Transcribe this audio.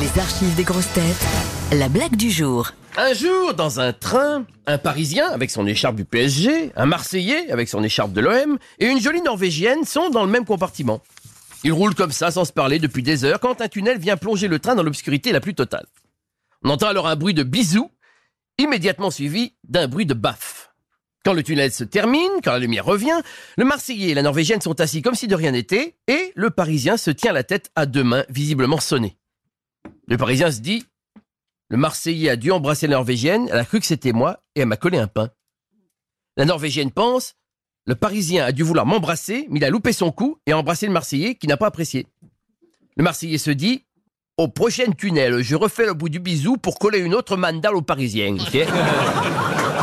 Les archives des grosses têtes. La blague du jour. Un jour, dans un train, un Parisien avec son écharpe du PSG, un Marseillais avec son écharpe de l'OM et une jolie Norvégienne sont dans le même compartiment. Ils roulent comme ça sans se parler depuis des heures quand un tunnel vient plonger le train dans l'obscurité la plus totale. On entend alors un bruit de bisous, immédiatement suivi d'un bruit de baffe. Quand le tunnel se termine, quand la lumière revient, le Marseillais et la Norvégienne sont assis comme si de rien n'était, et le Parisien se tient la tête à deux mains, visiblement sonné. Le Parisien se dit Le Marseillais a dû embrasser la Norvégienne, elle a cru que c'était moi, et elle m'a collé un pain. La Norvégienne pense Le Parisien a dû vouloir m'embrasser, mais il a loupé son coup et a embrassé le Marseillais qui n'a pas apprécié. Le Marseillais se dit Au prochain tunnel, je refais le bout du bisou pour coller une autre mandale au Parisien.